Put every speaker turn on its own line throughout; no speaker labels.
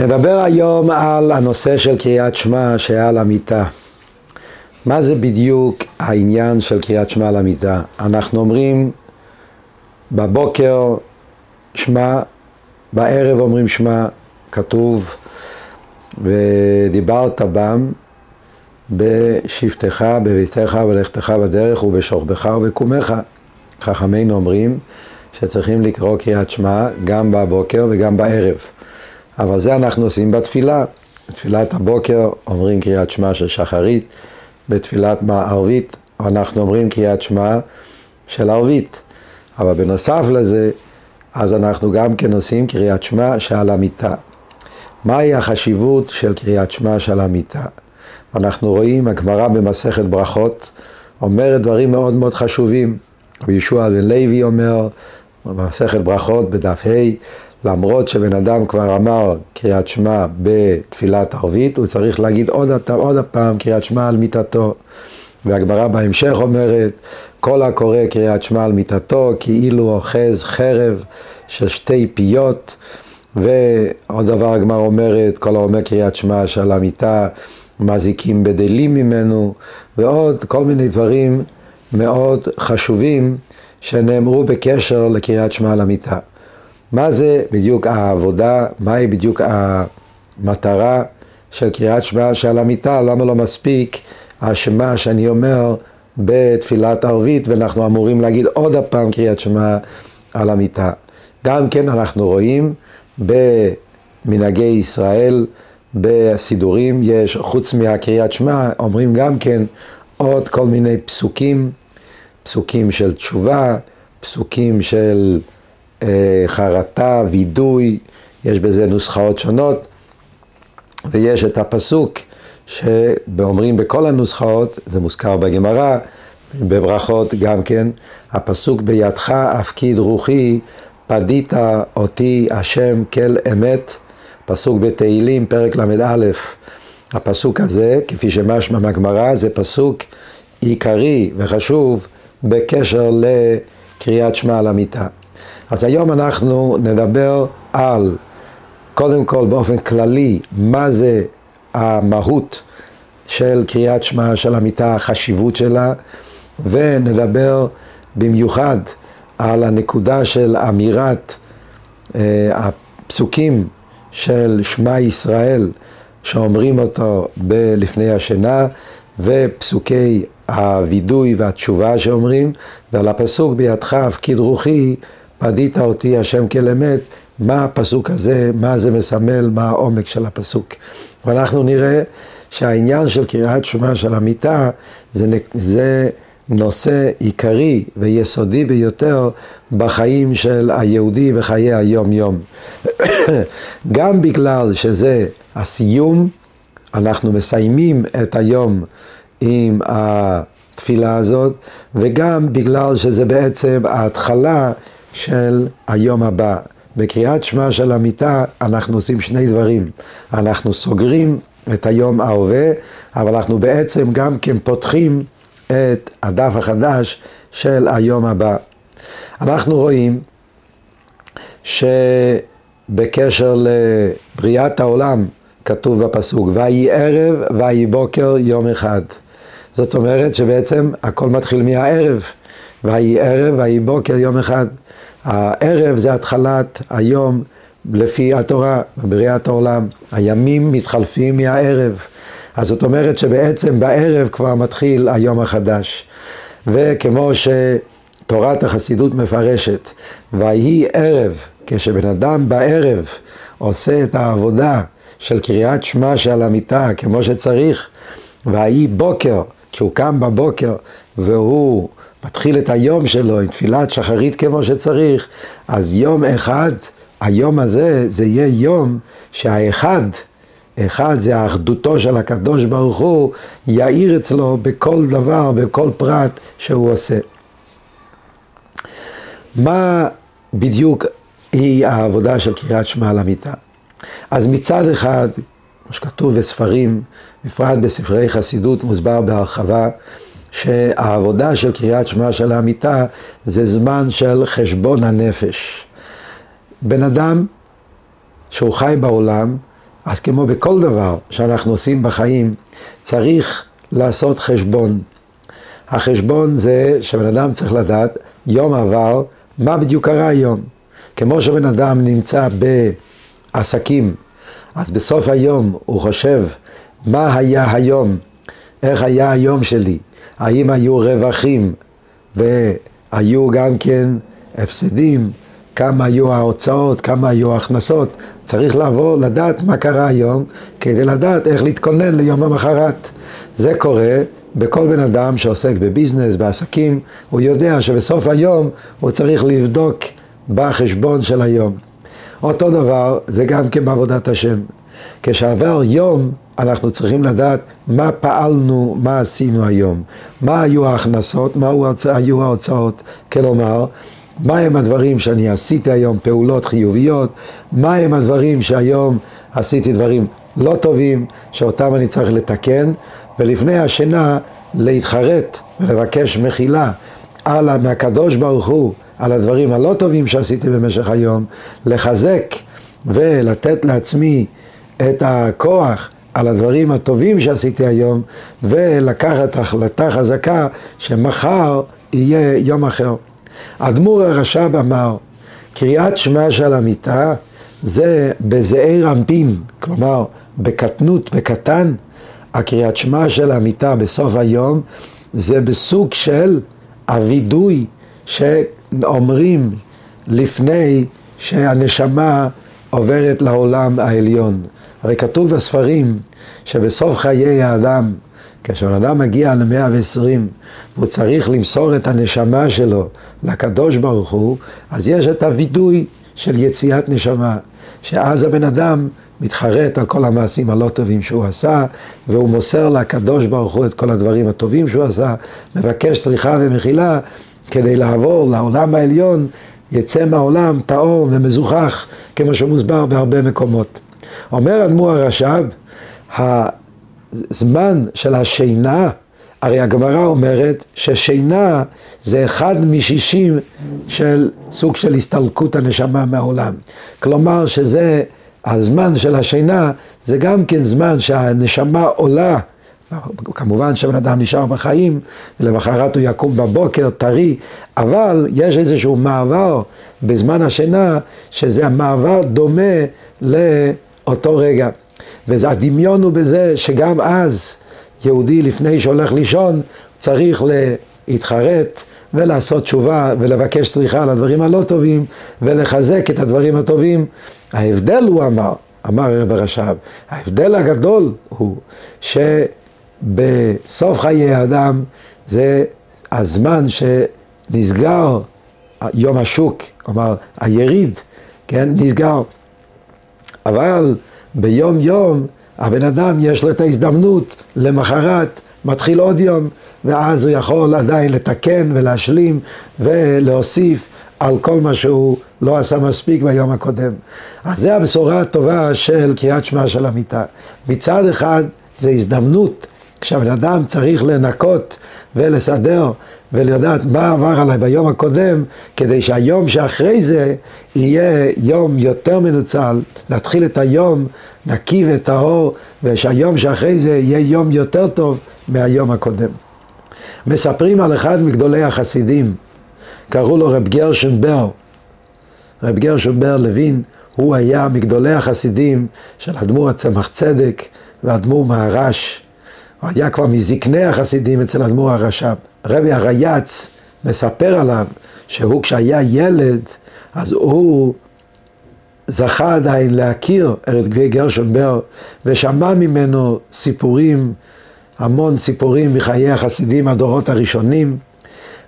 נדבר היום על הנושא של קריאת שמע שהיה על המיטה. מה זה בדיוק העניין של קריאת שמע על המיטה? אנחנו אומרים בבוקר שמע, בערב אומרים שמע, כתוב ודיברת בם בשבתך, בביתך, בלכתך בדרך ובשוכבך ובקומך. חכמינו אומרים שצריכים לקרוא קריאת שמע גם בבוקר וגם בערב. אבל זה אנחנו עושים בתפילה. בתפילת הבוקר אומרים קריאת שמע של שחרית, בתפילת מערבית אנחנו אומרים קריאת שמע של ערבית. אבל בנוסף לזה, אז אנחנו גם כן עושים קריאת שמע שעל המיטה. מהי החשיבות של קריאת שמע שעל המיטה? אנחנו רואים, הגמרא במסכת ברכות אומרת דברים מאוד מאוד חשובים. רבי ישוע בן לוי אומר במסכת ברכות בדף ה' למרות שבן אדם כבר אמר קריאת שמע בתפילת ערבית, הוא צריך להגיד עוד, עוד הפעם קריאת שמע על מיטתו. והגמרא בהמשך אומרת, כל הקורא קריאת שמע על מיטתו, כאילו אוחז חרב של שתי פיות. ועוד דבר הגמרא אומרת, כל האומר קריאת שמע שעל המיטה, מזיקים בדלים ממנו, ועוד כל מיני דברים מאוד חשובים שנאמרו בקשר לקריאת שמע על המיטה. מה זה בדיוק העבודה, מהי בדיוק המטרה של קריאת שמע שעל המיטה, למה לא מספיק השמע שאני אומר בתפילת ערבית ואנחנו אמורים להגיד עוד הפעם קריאת שמע על המיטה. גם כן אנחנו רואים במנהגי ישראל, בסידורים, יש חוץ מהקריאת שמע, אומרים גם כן עוד כל מיני פסוקים, פסוקים של תשובה, פסוקים של חרטה, וידוי, יש בזה נוסחאות שונות, ויש את הפסוק שאומרים בכל הנוסחאות, זה מוזכר בגמרא, בברכות גם כן, הפסוק בידך הפקיד רוחי, פדית אותי השם כל אמת, פסוק בתהילים, פרק ל"א. הפסוק הזה, כפי שמשמע מהגמרא, זה פסוק עיקרי וחשוב בקשר לקריאת שמע על המיטה. אז היום אנחנו נדבר על, קודם כל באופן כללי, מה זה המהות של קריאת שמע של המיטה, החשיבות שלה, ונדבר במיוחד על הנקודה של אמירת אה, הפסוקים של שמע ישראל שאומרים אותו ב- לפני השינה ופסוקי הווידוי והתשובה שאומרים ועל הפסוק בידך הפקיד רוחי פדית אותי השם כל אמת, מה הפסוק הזה, מה זה מסמל, מה העומק של הפסוק. ואנחנו נראה שהעניין של קריאת שמע של המיטה זה, זה נושא עיקרי ויסודי ביותר בחיים של היהודי בחיי היום יום. גם בגלל שזה הסיום, אנחנו מסיימים את היום עם התפילה הזאת, וגם בגלל שזה בעצם ההתחלה של היום הבא. בקריאת שמע של המיטה אנחנו עושים שני דברים. אנחנו סוגרים את היום ההווה, אבל אנחנו בעצם גם כן פותחים את הדף החדש של היום הבא. אנחנו רואים שבקשר לבריאת העולם כתוב בפסוק, ויהי ערב ויהי בוקר יום אחד. זאת אומרת שבעצם הכל מתחיל מהערב. ויהי ערב ויהי בוקר יום אחד. הערב זה התחלת היום לפי התורה, בבריאת העולם. הימים מתחלפים מהערב. אז זאת אומרת שבעצם בערב כבר מתחיל היום החדש. וכמו שתורת החסידות מפרשת, ויהי ערב, כשבן אדם בערב עושה את העבודה של קריאת שמע שעל המיטה כמו שצריך, ויהי בוקר, כשהוא קם בבוקר והוא מתחיל את היום שלו עם תפילת שחרית כמו שצריך, אז יום אחד, היום הזה, זה יהיה יום שהאחד, אחד זה האחדותו של הקדוש ברוך הוא, יאיר אצלו בכל דבר, בכל פרט שהוא עושה. מה בדיוק היא העבודה של קריאת שמע על המיטה? אז מצד אחד, כמו שכתוב בספרים, בפרט בספרי חסידות מוסבר בהרחבה, שהעבודה של קריאת שמע של המיטה זה זמן של חשבון הנפש. בן אדם שהוא חי בעולם אז כמו בכל דבר שאנחנו עושים בחיים, צריך לעשות חשבון. החשבון זה שבן אדם צריך לדעת יום עבר, מה בדיוק קרה היום. כמו שבן אדם נמצא בעסקים, אז בסוף היום הוא חושב מה היה היום, איך היה היום שלי, האם היו רווחים והיו גם כן הפסדים, כמה היו ההוצאות, כמה היו ההכנסות. צריך לעבור, לדעת מה קרה היום, כדי לדעת איך להתכונן ליום המחרת. זה קורה בכל בן אדם שעוסק בביזנס, בעסקים, הוא יודע שבסוף היום הוא צריך לבדוק בחשבון של היום. אותו דבר זה גם כן בעבודת השם. כשעבר יום אנחנו צריכים לדעת מה פעלנו, מה עשינו היום, מה היו ההכנסות, מה היו ההוצאות, כלומר מה הם הדברים שאני עשיתי היום, פעולות חיוביות, מה הם הדברים שהיום עשיתי דברים לא טובים, שאותם אני צריך לתקן, ולפני השינה להתחרט ולבקש מחילה על, מהקדוש ברוך הוא על הדברים הלא טובים שעשיתי במשך היום, לחזק ולתת לעצמי את הכוח על הדברים הטובים שעשיתי היום, ולקחת החלטה חזקה שמחר יהיה יום אחר. אדמו"ר הרש"ב אמר, קריאת שמע של המיטה זה בזעיר אנפין, כלומר בקטנות, בקטן, הקריאת שמע של המיטה בסוף היום זה בסוג של הווידוי שאומרים לפני שהנשמה עוברת לעולם העליון. הרי כתוב בספרים שבסוף חיי האדם כאשר אדם מגיע למאה ועשרים והוא צריך למסור את הנשמה שלו לקדוש ברוך הוא, אז יש את הווידוי של יציאת נשמה, שאז הבן אדם מתחרט על כל המעשים הלא טובים שהוא עשה, והוא מוסר לקדוש ברוך הוא את כל הדברים הטובים שהוא עשה, מבקש סליחה ומחילה כדי לעבור לעולם העליון, יצא מהעולם טהור ומזוכח, כמו שמוסבר בהרבה מקומות. אומר אדמו"ר הרש"ב, הזמן של השינה, הרי הגמרא אומרת ששינה זה אחד משישים של סוג של הסתלקות הנשמה מהעולם. כלומר שזה, הזמן של השינה זה גם כן זמן שהנשמה עולה כמובן שבן אדם נשאר בחיים, ולמחרת הוא יקום בבוקר טרי, אבל יש איזשהו מעבר בזמן השינה, שזה המעבר דומה לאותו רגע. והדמיון הוא בזה שגם אז יהודי לפני שהולך לישון צריך להתחרט ולעשות תשובה ולבקש סליחה על הדברים הלא טובים ולחזק את הדברים הטובים. ההבדל הוא אמר, אמר רב הרש"ב, ההבדל הגדול הוא שבסוף חיי האדם זה הזמן שנסגר יום השוק, כלומר היריד, כן, נסגר. אבל ביום יום הבן אדם יש לו את ההזדמנות, למחרת מתחיל עוד יום, ואז הוא יכול עדיין לתקן ולהשלים ולהוסיף על כל מה שהוא לא עשה מספיק ביום הקודם. אז זה הבשורה הטובה של קריאת שמע של המיטה. מצד אחד זה הזדמנות כשהבן אדם צריך לנקות ולסדר ולדעת מה עבר עליי ביום הקודם, כדי שהיום שאחרי זה יהיה יום יותר מנוצל, להתחיל את היום נקי וטהור, ושהיום שאחרי זה יהיה יום יותר טוב מהיום הקודם. מספרים על אחד מגדולי החסידים, קראו לו רב גרשן בר. רב גרשן בר לוין, הוא היה מגדולי החסידים של אדמו"ר הצמח צדק ואדמו"ר מהר"ש. הוא היה כבר מזקני החסידים אצל אדמו"ר הרש"ב. רבי הריי"צ מספר עליו שהוא כשהיה ילד, אז הוא זכה עדיין להכיר את רבי גרשון בר ושמע ממנו סיפורים, המון סיפורים מחיי החסידים הדורות הראשונים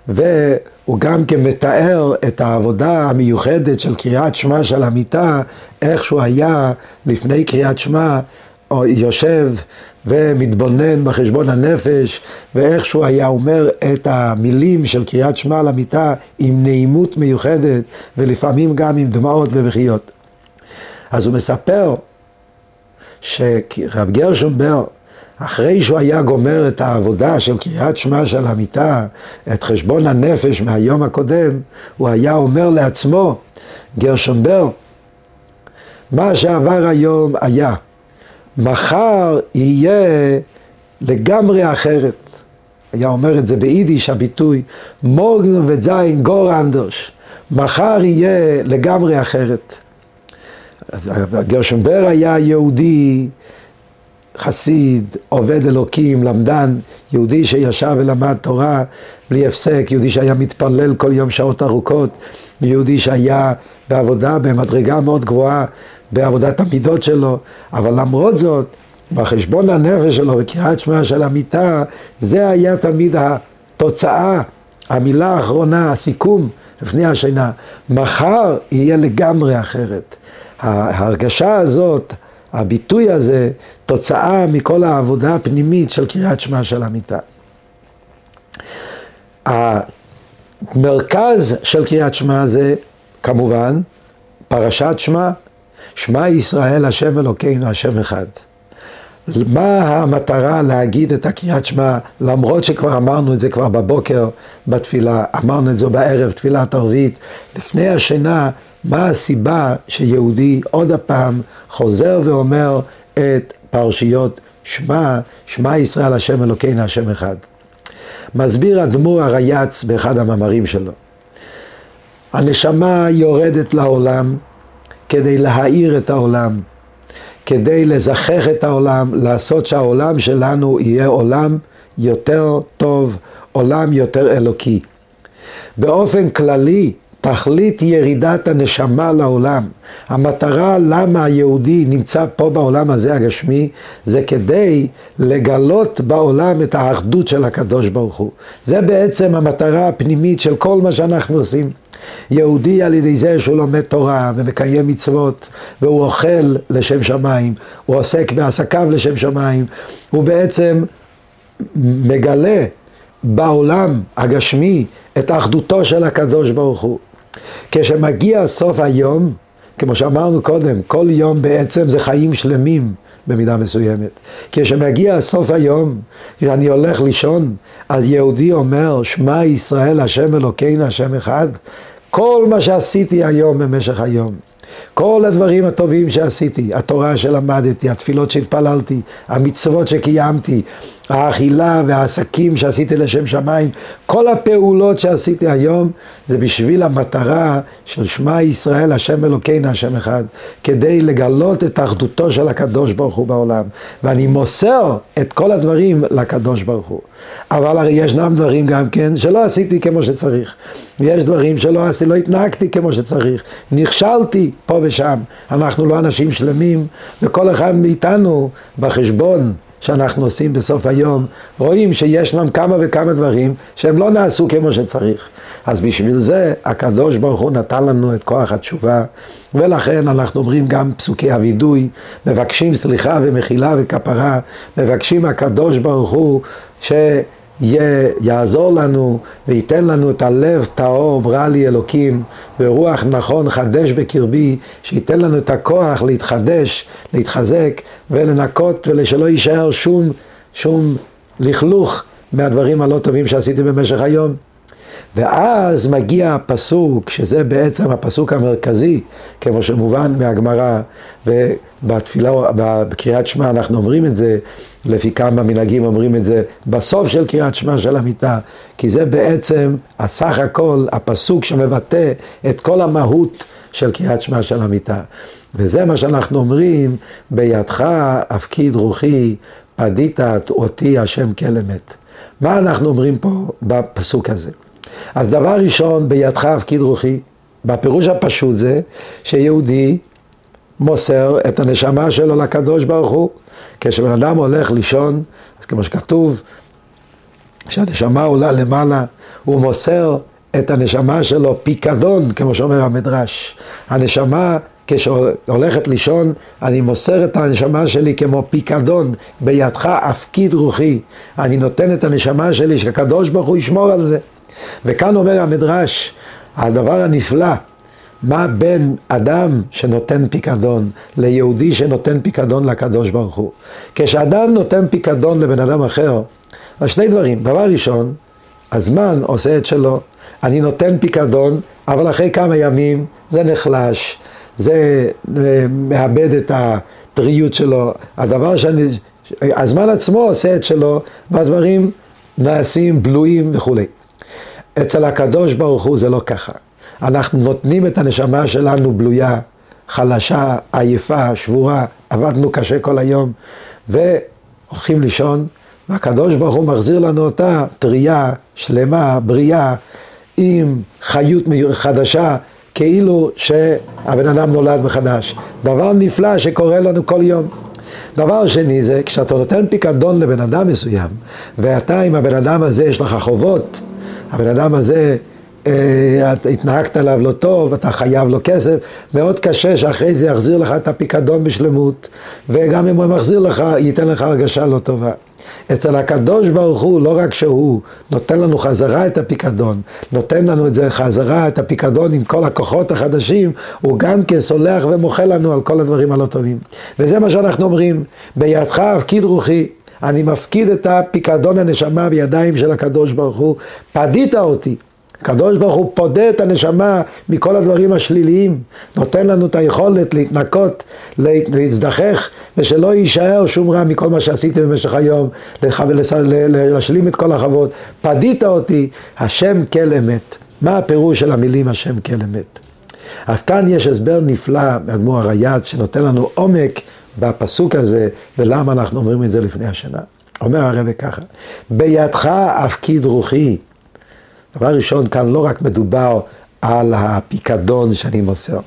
והוא גם כן מתאר את העבודה המיוחדת של קריאת שמע של המיטה, איך שהוא היה לפני קריאת שמע יושב ומתבונן בחשבון הנפש, ואיך שהוא היה אומר את המילים של קריאת שמע למיטה עם נעימות מיוחדת, ולפעמים גם עם דמעות ובכיות. אז הוא מספר שרב גרשון בר, אחרי שהוא היה גומר את העבודה של קריאת שמע של המיטה, את חשבון הנפש מהיום הקודם, הוא היה אומר לעצמו, גרשון בר, מה שעבר היום היה. מחר יהיה לגמרי אחרת. היה אומר את זה ביידיש הביטוי, מורגן וזיין גור אנדרש, מחר יהיה לגמרי אחרת. גרשנבר היה יהודי, חסיד, עובד אלוקים, למדן, יהודי שישב ולמד תורה בלי הפסק, יהודי שהיה מתפלל כל יום שעות ארוכות, יהודי שהיה בעבודה במדרגה מאוד גבוהה בעבודת המידות שלו, אבל למרות זאת, בחשבון הנפש שלו, בקריאת שמע של המיטה, זה היה תמיד התוצאה, המילה האחרונה, הסיכום לפני השינה. מחר יהיה לגמרי אחרת. ההרגשה הזאת, הביטוי הזה, תוצאה מכל העבודה הפנימית של קריאת שמע של המיטה. המרכז של קריאת שמע זה כמובן פרשת שמע, שמע ישראל השם אלוקינו השם אחד. מה המטרה להגיד את הקריאת שמע, למרות שכבר אמרנו את זה כבר בבוקר בתפילה, אמרנו את זה בערב, תפילת ערבית, לפני השינה, מה הסיבה שיהודי עוד הפעם חוזר ואומר את פרשיות שמע, שמע ישראל השם אלוקינו השם אחד. מסביר אדמו"ר הרייץ באחד המאמרים שלו. הנשמה יורדת לעולם כדי להאיר את העולם, כדי לזכח את העולם, לעשות שהעולם שלנו יהיה עולם יותר טוב, עולם יותר אלוקי. באופן כללי, תכלית ירידת הנשמה לעולם, המטרה למה היהודי נמצא פה בעולם הזה הגשמי, זה כדי לגלות בעולם את האחדות של הקדוש ברוך הוא. זה בעצם המטרה הפנימית של כל מה שאנחנו עושים. יהודי על ידי זה שהוא לומד תורה ומקיים מצוות והוא אוכל לשם שמיים, הוא עוסק בעסקיו לשם שמיים, הוא בעצם מגלה בעולם הגשמי את אחדותו של הקדוש ברוך הוא. כשמגיע סוף היום, כמו שאמרנו קודם, כל יום בעצם זה חיים שלמים במידה מסוימת. כשמגיע סוף היום, כשאני הולך לישון, אז יהודי אומר, שמע ישראל השם אלוקינו השם אחד, כל מה שעשיתי היום במשך היום, כל הדברים הטובים שעשיתי, התורה שלמדתי, התפילות שהתפללתי, המצוות שקיימתי, האכילה והעסקים שעשיתי לשם שמיים, כל הפעולות שעשיתי היום זה בשביל המטרה של שמע ישראל השם אלוקינו השם אחד, כדי לגלות את אחדותו של הקדוש ברוך הוא בעולם. ואני מוסר את כל הדברים לקדוש ברוך הוא. אבל הרי ישנם דברים גם כן שלא עשיתי כמו שצריך. יש דברים שלא עשיתי, לא התנהגתי כמו שצריך. נכשלתי פה ושם. אנחנו לא אנשים שלמים, וכל אחד מאיתנו בחשבון שאנחנו עושים בסוף היום, רואים שיש לנו כמה וכמה דברים שהם לא נעשו כמו שצריך. אז בשביל זה הקדוש ברוך הוא נתן לנו את כוח התשובה, ולכן אנחנו אומרים גם פסוקי הווידוי, מבקשים סליחה ומחילה וכפרה, מבקשים הקדוש ברוך הוא ש... יעזור לנו וייתן לנו את הלב טהור ברא לי אלוקים ורוח נכון חדש בקרבי שייתן לנו את הכוח להתחדש, להתחזק ולנקות ושלא יישאר שום, שום לכלוך מהדברים הלא טובים שעשיתי במשך היום. ואז מגיע הפסוק, שזה בעצם הפסוק המרכזי, כמו שמובן מהגמרא, ובתפילה, בקריאת שמע אנחנו אומרים את זה, לפי כמה מנהגים אומרים את זה בסוף של קריאת שמע של המיטה, כי זה בעצם הסך הכל, הפסוק שמבטא את כל המהות של קריאת שמע של המיטה. וזה מה שאנחנו אומרים, בידך הפקיד רוחי, פדית אותי השם כלמת. מה אנחנו אומרים פה בפסוק הזה? אז דבר ראשון, בידך הפקיד רוחי, בפירוש הפשוט זה שיהודי מוסר את הנשמה שלו לקדוש ברוך הוא. כשבן אדם הולך לישון, אז כמו שכתוב, כשהנשמה עולה למעלה, הוא מוסר את הנשמה שלו פיקדון, כמו שאומר המדרש. הנשמה, כשהולכת לישון, אני מוסר את הנשמה שלי כמו פיקדון, בידך הפקיד רוחי. אני נותן את הנשמה שלי, שהקדוש ברוך הוא ישמור על זה. וכאן אומר המדרש, הדבר הנפלא, מה בין אדם שנותן פיקדון ליהודי שנותן פיקדון לקדוש ברוך הוא. כשאדם נותן פיקדון לבן אדם אחר, אז שני דברים. דבר ראשון, הזמן עושה את שלו. אני נותן פיקדון, אבל אחרי כמה ימים זה נחלש, זה אה, מאבד את הטריות שלו, הדבר שאני, הזמן עצמו עושה את שלו, והדברים נעשים בלויים וכולי. אצל הקדוש ברוך הוא זה לא ככה. אנחנו נותנים את הנשמה שלנו בלויה, חלשה, עייפה, שבורה, עבדנו קשה כל היום, והולכים לישון, והקדוש ברוך הוא מחזיר לנו אותה טרייה, שלמה, בריאה, עם חיות חדשה, כאילו שהבן אדם נולד מחדש. דבר נפלא שקורה לנו כל יום. דבר שני זה, כשאתה נותן פיקדון לבן אדם מסוים, ואתה עם הבן אדם הזה יש לך חובות, הבן אדם הזה אה, התנהגת עליו לא טוב, אתה חייב לו כסף, מאוד קשה שאחרי זה יחזיר לך את הפיקדון בשלמות, וגם אם הוא מחזיר לך, ייתן לך הרגשה לא טובה. אצל הקדוש ברוך הוא, לא רק שהוא נותן לנו חזרה את הפיקדון, נותן לנו את זה חזרה, את הפיקדון עם כל הכוחות החדשים, הוא גם כן סולח ומוחל לנו על כל הדברים הלא טובים. וזה מה שאנחנו אומרים, בידך הפקיד רוחי. אני מפקיד את הפיקדון הנשמה בידיים של הקדוש ברוך הוא, פדית אותי. הקדוש ברוך הוא פודה את הנשמה מכל הדברים השליליים, נותן לנו את היכולת להתנקות, להזדחך, ושלא יישאר שום רע מכל מה שעשיתי במשך היום, להשלים את כל החוות. פדית אותי, השם כל אמת. מה הפירוש של המילים השם כל אמת? אז כאן יש הסבר נפלא מאדמו"ר הרייץ שנותן לנו עומק בפסוק הזה, ולמה אנחנו אומרים את זה לפני השנה. אומר הרב ככה, בידך הפקיד רוחי. דבר ראשון, כאן לא רק מדובר על הפיקדון שאני מוסר,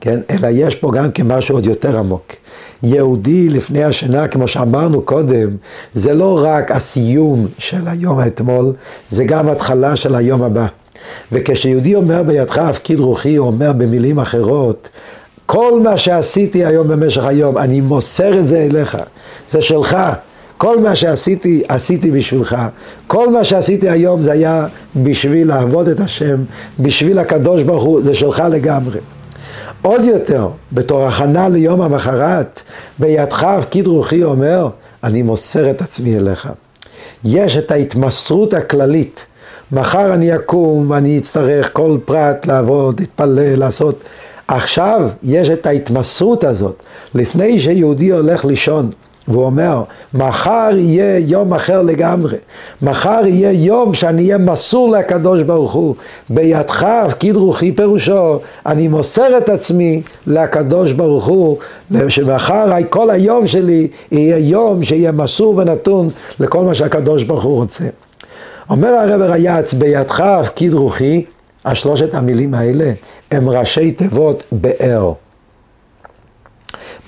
כן? אלא יש פה גם כמשהו עוד יותר עמוק. יהודי לפני השנה, כמו שאמרנו קודם, זה לא רק הסיום של היום האתמול, זה גם התחלה של היום הבא. וכשיהודי אומר בידך הפקיד רוחי, הוא אומר במילים אחרות, כל מה שעשיתי היום במשך היום, אני מוסר את זה אליך, זה שלך. כל מה שעשיתי, עשיתי בשבילך. כל מה שעשיתי היום זה היה בשביל לעבוד את השם, בשביל הקדוש ברוך הוא, זה שלך לגמרי. עוד יותר, בתור הכנה ליום המחרת, בידך פקיד רוחי אומר, אני מוסר את עצמי אליך. יש את ההתמסרות הכללית. מחר אני אקום ואני אצטרך כל פרט לעבוד, להתפלל, לעשות. עכשיו יש את ההתמסרות הזאת. לפני שיהודי הולך לישון, והוא אומר, מחר יהיה יום אחר לגמרי, מחר יהיה יום שאני אהיה מסור לקדוש ברוך הוא, בידך הפקיד רוחי פירושו, אני מוסר את עצמי לקדוש ברוך הוא, שמחר כל היום שלי יהיה יום שיהיה מסור ונתון לכל מה שהקדוש ברוך הוא רוצה. אומר הרב רייץ, בידך הפקיד רוחי, השלושת המילים האלה הם ראשי תיבות באר.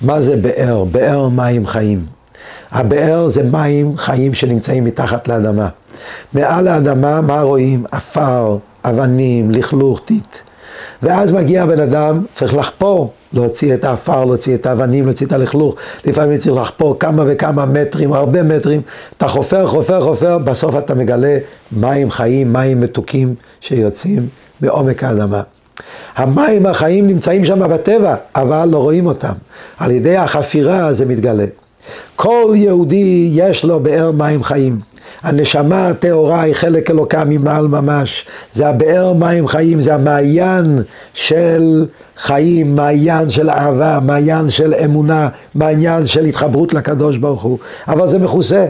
מה זה באר? באר מים חיים. הבאר זה מים חיים שנמצאים מתחת לאדמה. מעל האדמה, מה רואים? עפר, אבנים, לכלוך, טיט. ואז מגיע הבן אדם, צריך לחפור, להוציא את העפר, להוציא את האבנים, להוציא את הלכלוך. לפעמים צריך לחפור כמה וכמה מטרים, הרבה מטרים. אתה חופר, חופר, חופר, בסוף אתה מגלה מים חיים, מים מתוקים שיוצאים מעומק האדמה. המים החיים נמצאים שם בטבע, אבל לא רואים אותם. על ידי החפירה זה מתגלה. כל יהודי יש לו באר מים חיים. הנשמה הטהורה היא חלק אלוקה ממעל ממש. זה הבאר מים חיים, זה המעיין של חיים, מעיין של אהבה, מעיין של אמונה, מעיין של התחברות לקדוש ברוך הוא. אבל זה מכוסה.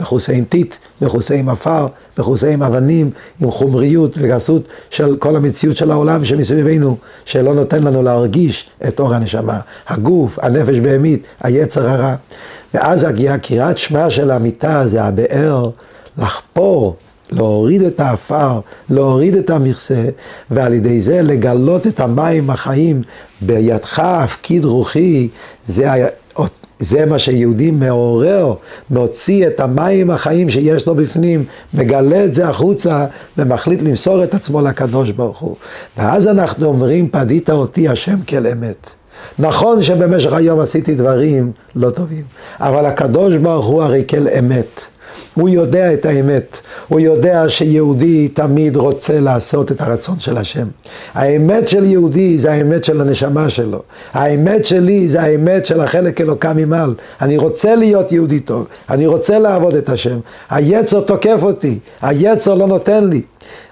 מכוסה עם טיט, מכוסה עם עפר, מכוסה עם אבנים, עם חומריות וגסות של כל המציאות של העולם שמסביבנו, שלא נותן לנו להרגיש את אור הנשמה. הגוף, הנפש בהמית, היצר הרע. ואז הגיעה קריאת שמע של המיטה, זה הבאר, לחפור, להוריד את האפר, להוריד את המכסה, ועל ידי זה לגלות את המים החיים בידך הפקיד רוחי, זה זה מה שיהודי מעורר, מוציא את המים החיים שיש לו בפנים, מגלה את זה החוצה ומחליט למסור את עצמו לקדוש ברוך הוא. ואז אנחנו אומרים, פדית אותי השם כל אמת. נכון שבמשך היום עשיתי דברים לא טובים, אבל הקדוש ברוך הוא הרי כל אמת. הוא יודע את האמת, הוא יודע שיהודי תמיד רוצה לעשות את הרצון של השם. האמת של יהודי זה האמת של הנשמה שלו. האמת שלי זה האמת של החלק אלוקה ממעל. אני רוצה להיות יהודי טוב, אני רוצה לעבוד את השם. היצר תוקף אותי, היצר לא נותן לי.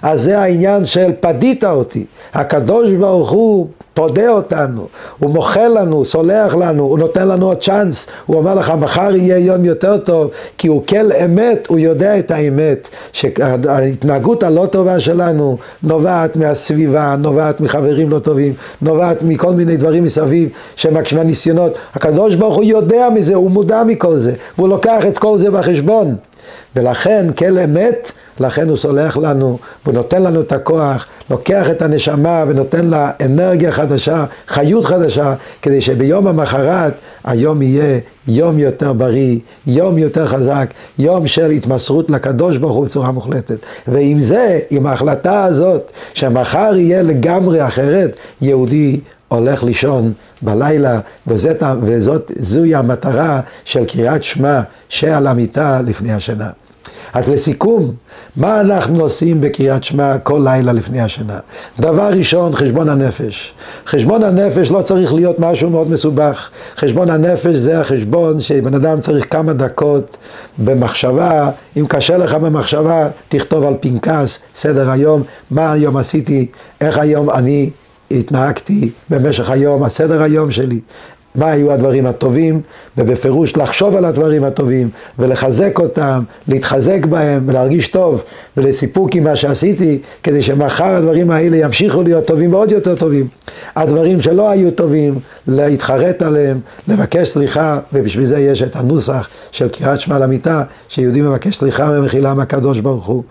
אז זה העניין של פדית אותי. הקדוש ברוך הוא פודה אותנו, הוא מוחל לנו, סולח לנו, הוא נותן לנו עוד צ'אנס, הוא אומר לך מחר יהיה יום יותר טוב, כי הוא כל אמת, הוא יודע את האמת, שההתנהגות הלא טובה שלנו נובעת מהסביבה, נובעת מחברים לא טובים, נובעת מכל מיני דברים מסביב, מהניסיונות, הקדוש ברוך הוא יודע מזה, הוא מודע מכל זה, והוא לוקח את כל זה בחשבון. ולכן כל אמת, לכן הוא סולח לנו, והוא נותן לנו את הכוח, לוקח את הנשמה ונותן לה אנרגיה חדשה, חיות חדשה, כדי שביום המחרת היום יהיה יום יותר בריא, יום יותר חזק, יום של התמסרות לקדוש ברוך הוא בצורה מוחלטת. ועם זה, עם ההחלטה הזאת, שמחר יהיה לגמרי אחרת, יהודי הולך לישון בלילה, וזאת, וזוהי המטרה של קריאת שמע שעל המיטה לפני השינה. אז לסיכום, מה אנחנו עושים בקריאת שמע כל לילה לפני השינה? דבר ראשון, חשבון הנפש. חשבון הנפש לא צריך להיות משהו מאוד מסובך. חשבון הנפש זה החשבון שבן אדם צריך כמה דקות במחשבה, אם קשה לך במחשבה, תכתוב על פנקס, סדר היום, מה היום עשיתי, איך היום אני התנהגתי במשך היום, הסדר היום שלי, מה היו הדברים הטובים, ובפירוש לחשוב על הדברים הטובים, ולחזק אותם, להתחזק בהם, ולהרגיש טוב, ולסיפוק עם מה שעשיתי, כדי שמחר הדברים האלה ימשיכו להיות טובים ועוד יותר טובים. הדברים שלא היו טובים, להתחרט עליהם, לבקש סליחה, ובשביל זה יש את הנוסח של קריאת שמע למיטה, שיהודי מבקש סליחה ומחילה מהקדוש ברוך הוא.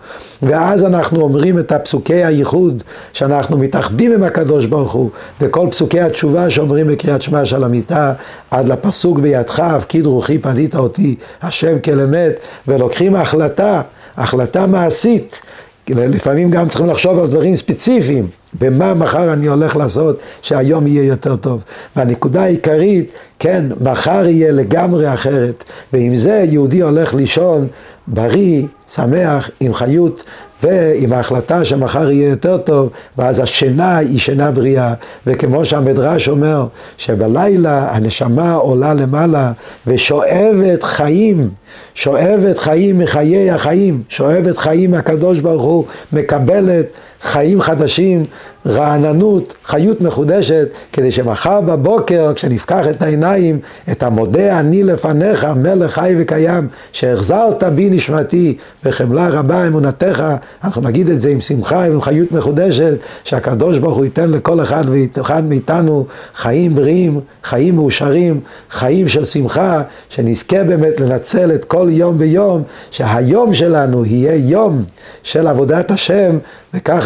ואז אנחנו אומרים את הפסוקי הייחוד, שאנחנו מתאחדים עם הקדוש ברוך הוא, וכל פסוקי התשובה שאומרים בקריאת שמע של המיטה, עד לפסוק בידך, הפקיד רוחי פדית אותי, השם כל אמת, ולוקחים החלטה, החלטה מעשית. לפעמים גם צריכים לחשוב על דברים ספציפיים, במה מחר אני הולך לעשות שהיום יהיה יותר טוב. והנקודה העיקרית, כן, מחר יהיה לגמרי אחרת, ועם זה יהודי הולך לישון בריא, שמח, עם חיות. ועם ההחלטה שמחר יהיה יותר טוב, ואז השינה היא שינה בריאה. וכמו שהמדרש אומר, שבלילה הנשמה עולה למעלה ושואבת חיים, שואבת חיים מחיי החיים, שואבת חיים מהקדוש ברוך הוא, מקבלת חיים חדשים, רעננות, חיות מחודשת, כדי שמחר בבוקר, כשנפקח את העיניים, את המודה אני לפניך, מלך חי וקיים, שהחזרת בי נשמתי, בחמלה רבה אמונתך, אנחנו נגיד את זה עם שמחה ועם חיות מחודשת, שהקדוש ברוך הוא ייתן לכל אחד ואחד מאיתנו חיים בריאים, חיים מאושרים, חיים של שמחה, שנזכה באמת לנצל את כל יום ביום, שהיום שלנו יהיה יום של עבודת השם,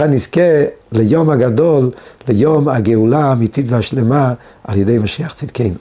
וככה נזכה ליום הגדול, ליום הגאולה האמיתית והשלמה על ידי משיח צדקנו.